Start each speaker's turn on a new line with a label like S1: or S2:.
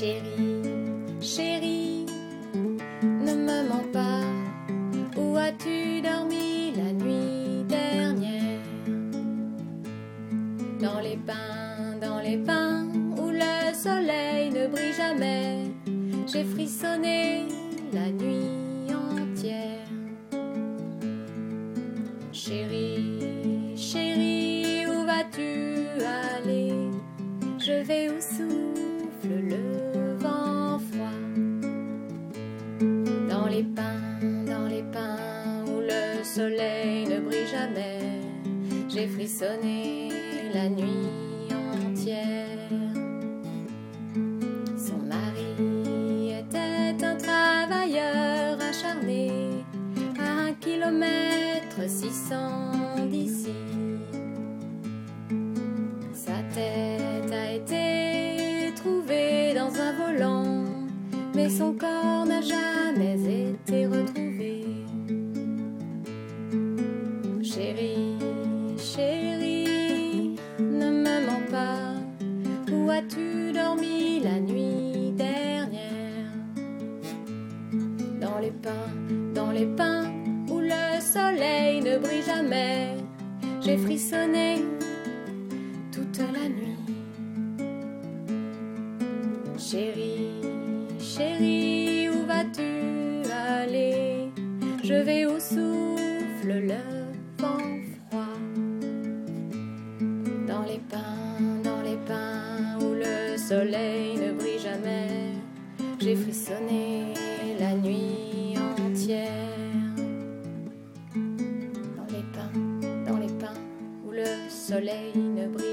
S1: Chérie, chérie, ne me mens pas. Où as-tu dormi la nuit dernière? Dans les pins, dans les pins, où le soleil ne brille jamais. J'ai frissonné la nuit entière. Chérie, chérie, où vas-tu aller? Je vais au dans les pins, où le soleil ne brille jamais. J'ai frissonné la nuit entière. Son mari était un travailleur acharné à un kilomètre six cents d'ici. Sa tête a été trouvée dans un volant, son corps n'a jamais été retrouvé. Chérie, chérie, ne me mens pas. Où as-tu dormi la nuit dernière? Dans les pins, dans les pins, où le soleil ne brille jamais. J'ai frissonné toute la nuit. Chérie, chérie, où vas-tu aller? Je vais au souffle le vent froid. Dans les pins, dans les pins, où le soleil ne brille jamais. J'ai frissonné la nuit entière. Dans les pins, dans les pins, où le soleil ne brille